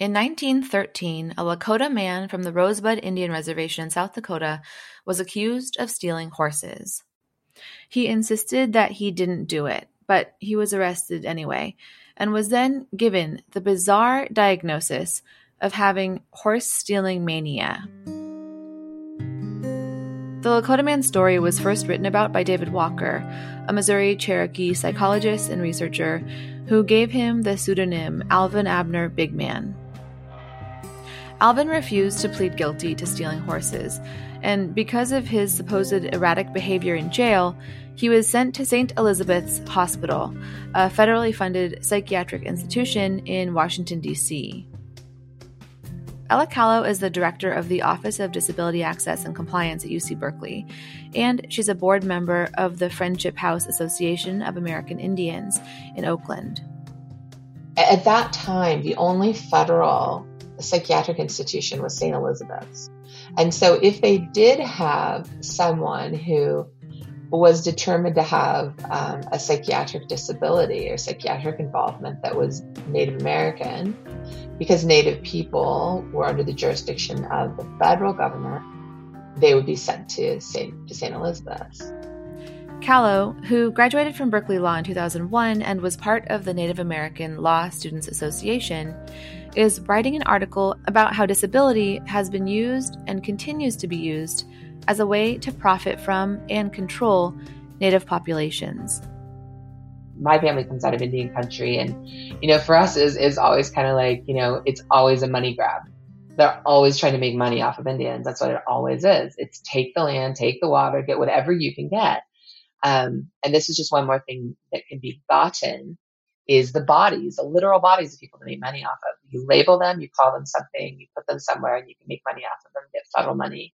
In 1913, a Lakota man from the Rosebud Indian Reservation in South Dakota was accused of stealing horses. He insisted that he didn't do it, but he was arrested anyway, and was then given the bizarre diagnosis of having horse stealing mania. The Lakota man's story was first written about by David Walker, a Missouri Cherokee psychologist and researcher who gave him the pseudonym Alvin Abner Bigman. Alvin refused to plead guilty to stealing horses, and because of his supposed erratic behavior in jail, he was sent to St. Elizabeth's Hospital, a federally funded psychiatric institution in Washington, D.C. Ella Callow is the director of the Office of Disability Access and Compliance at UC Berkeley, and she's a board member of the Friendship House Association of American Indians in Oakland. At that time, the only federal psychiatric institution was St. Elizabeth's. And so if they did have someone who was determined to have um, a psychiatric disability or psychiatric involvement that was Native American, because Native people were under the jurisdiction of the federal government, they would be sent to St. to St. Elizabeth's. Callow, who graduated from Berkeley Law in 2001 and was part of the Native American Law Students Association, is writing an article about how disability has been used and continues to be used as a way to profit from and control Native populations. My family comes out of Indian country, and you know, for us is is always kind of like you know, it's always a money grab. They're always trying to make money off of Indians. That's what it always is. It's take the land, take the water, get whatever you can get. Um, and this is just one more thing that can be gotten is the bodies, the literal bodies of people to make money off of. You label them, you call them something, you put them somewhere, and you can make money off of them, get federal money,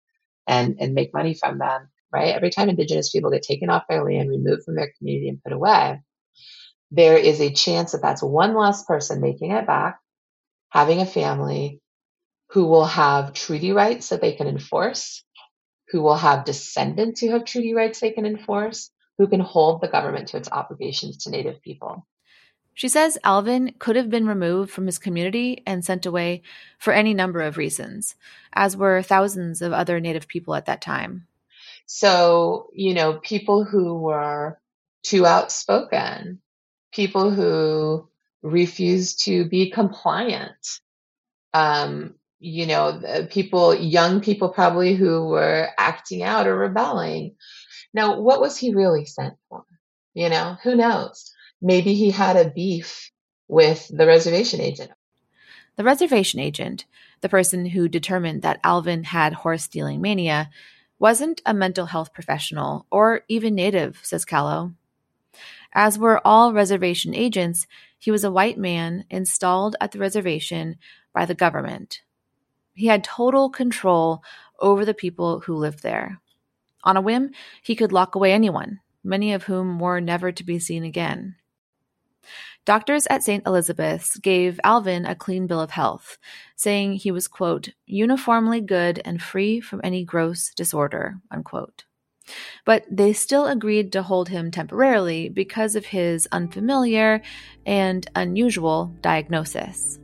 and and make money from them. Right? Every time Indigenous people get taken off their land, removed from their community, and put away, there is a chance that that's one less person making it back, having a family, who will have treaty rights that they can enforce, who will have descendants who have treaty rights they can enforce, who can hold the government to its obligations to Native people. She says Alvin could have been removed from his community and sent away for any number of reasons, as were thousands of other Native people at that time. So, you know, people who were too outspoken, people who refused to be compliant, um, you know, people, young people probably who were acting out or rebelling. Now, what was he really sent for? You know, who knows? Maybe he had a beef with the reservation agent. The reservation agent, the person who determined that Alvin had horse stealing mania, wasn't a mental health professional or even native, says Callow. As were all reservation agents, he was a white man installed at the reservation by the government. He had total control over the people who lived there. On a whim, he could lock away anyone, many of whom were never to be seen again. Doctors at St. Elizabeth's gave Alvin a clean bill of health, saying he was, quote, uniformly good and free from any gross disorder, unquote. But they still agreed to hold him temporarily because of his unfamiliar and unusual diagnosis.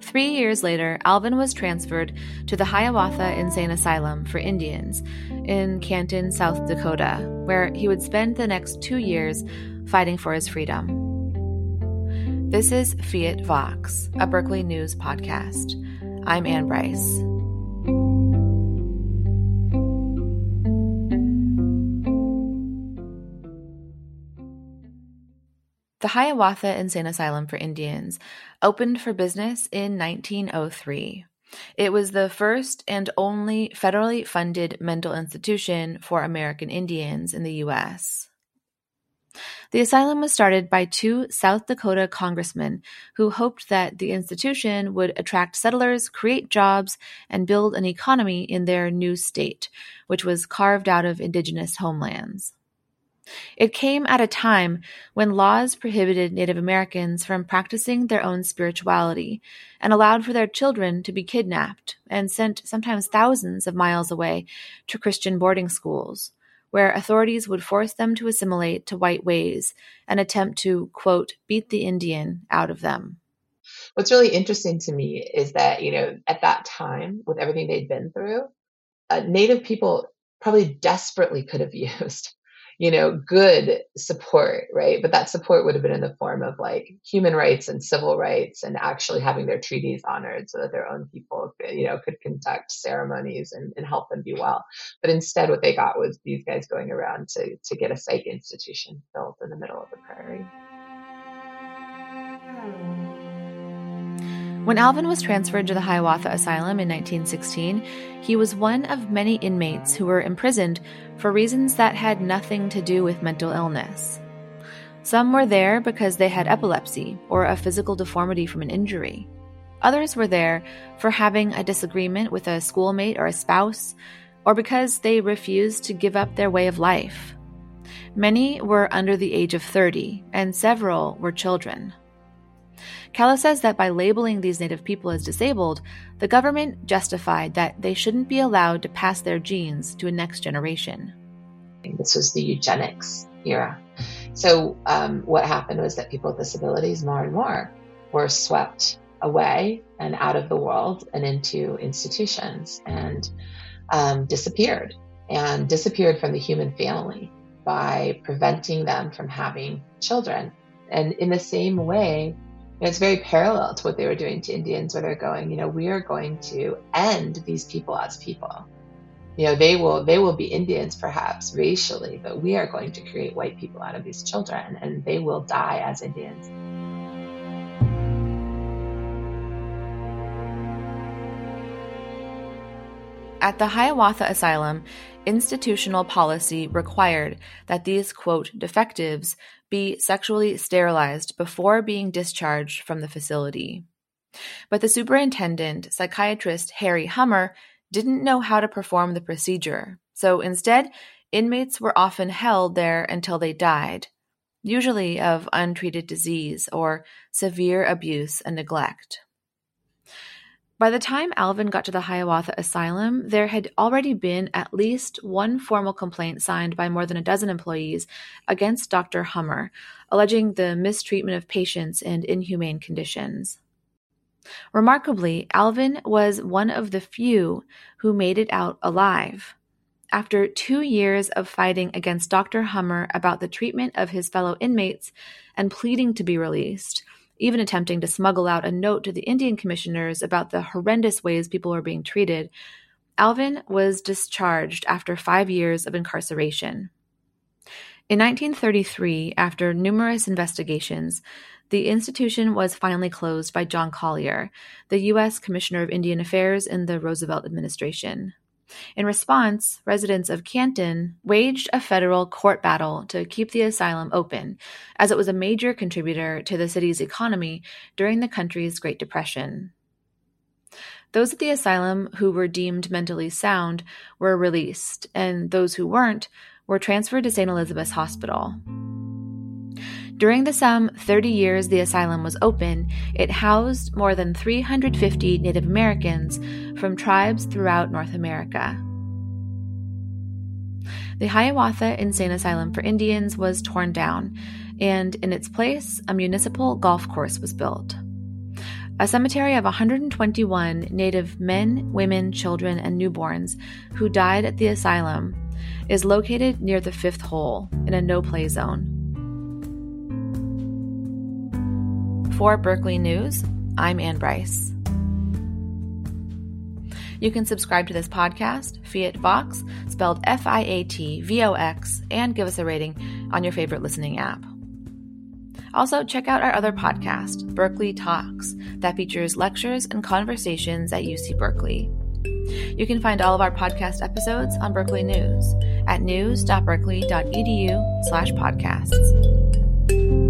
Three years later, Alvin was transferred to the Hiawatha Insane Asylum for Indians in Canton, South Dakota, where he would spend the next two years fighting for his freedom. This is Fiat Vox, a Berkeley News podcast. I'm Anne Brice. The Hiawatha Insane Asylum for Indians opened for business in 1903. It was the first and only federally funded mental institution for American Indians in the U.S. The asylum was started by two South Dakota congressmen who hoped that the institution would attract settlers, create jobs, and build an economy in their new state, which was carved out of indigenous homelands. It came at a time when laws prohibited Native Americans from practicing their own spirituality and allowed for their children to be kidnapped and sent sometimes thousands of miles away to Christian boarding schools, where authorities would force them to assimilate to white ways and attempt to, quote, beat the Indian out of them. what's really interesting to me is that, you know, at that time, with everything they'd been through, uh, Native people probably desperately could have used you know, good support, right? But that support would have been in the form of like human rights and civil rights and actually having their treaties honored so that their own people, you know, could conduct ceremonies and, and help them be well. But instead, what they got was these guys going around to, to get a psych institution built in the middle of the prairie. When Alvin was transferred to the Hiawatha Asylum in 1916, he was one of many inmates who were imprisoned for reasons that had nothing to do with mental illness. Some were there because they had epilepsy or a physical deformity from an injury. Others were there for having a disagreement with a schoolmate or a spouse, or because they refused to give up their way of life. Many were under the age of 30, and several were children. Callow says that by labeling these Native people as disabled, the government justified that they shouldn't be allowed to pass their genes to a next generation. This was the eugenics era. So, um, what happened was that people with disabilities, more and more, were swept away and out of the world and into institutions and um, disappeared and disappeared from the human family by preventing them from having children. And in the same way, it's very parallel to what they were doing to Indians, where they're going, you know, we are going to end these people as people. You know, they will they will be Indians perhaps racially, but we are going to create white people out of these children, and they will die as Indians. At the Hiawatha Asylum, institutional policy required that these, quote, defectives be sexually sterilized before being discharged from the facility. But the superintendent, psychiatrist Harry Hummer, didn't know how to perform the procedure, so instead, inmates were often held there until they died, usually of untreated disease or severe abuse and neglect. By the time Alvin got to the Hiawatha Asylum, there had already been at least one formal complaint signed by more than a dozen employees against Dr. Hummer, alleging the mistreatment of patients and inhumane conditions. Remarkably, Alvin was one of the few who made it out alive. After two years of fighting against Dr. Hummer about the treatment of his fellow inmates and pleading to be released, even attempting to smuggle out a note to the Indian commissioners about the horrendous ways people were being treated, Alvin was discharged after five years of incarceration. In 1933, after numerous investigations, the institution was finally closed by John Collier, the U.S. Commissioner of Indian Affairs in the Roosevelt administration. In response, residents of Canton waged a federal court battle to keep the asylum open, as it was a major contributor to the city's economy during the country's Great Depression. Those at the asylum who were deemed mentally sound were released, and those who weren't were transferred to St. Elizabeth's Hospital. During the some 30 years the asylum was open, it housed more than 350 Native Americans from tribes throughout North America. The Hiawatha Insane Asylum for Indians was torn down, and in its place, a municipal golf course was built. A cemetery of 121 Native men, women, children, and newborns who died at the asylum is located near the fifth hole in a no play zone. For Berkeley News, I'm Anne Brice. You can subscribe to this podcast, Fiat Vox, spelled F I A T V O X, and give us a rating on your favorite listening app. Also, check out our other podcast, Berkeley Talks, that features lectures and conversations at UC Berkeley. You can find all of our podcast episodes on Berkeley News at news.berkeley.edu slash podcasts.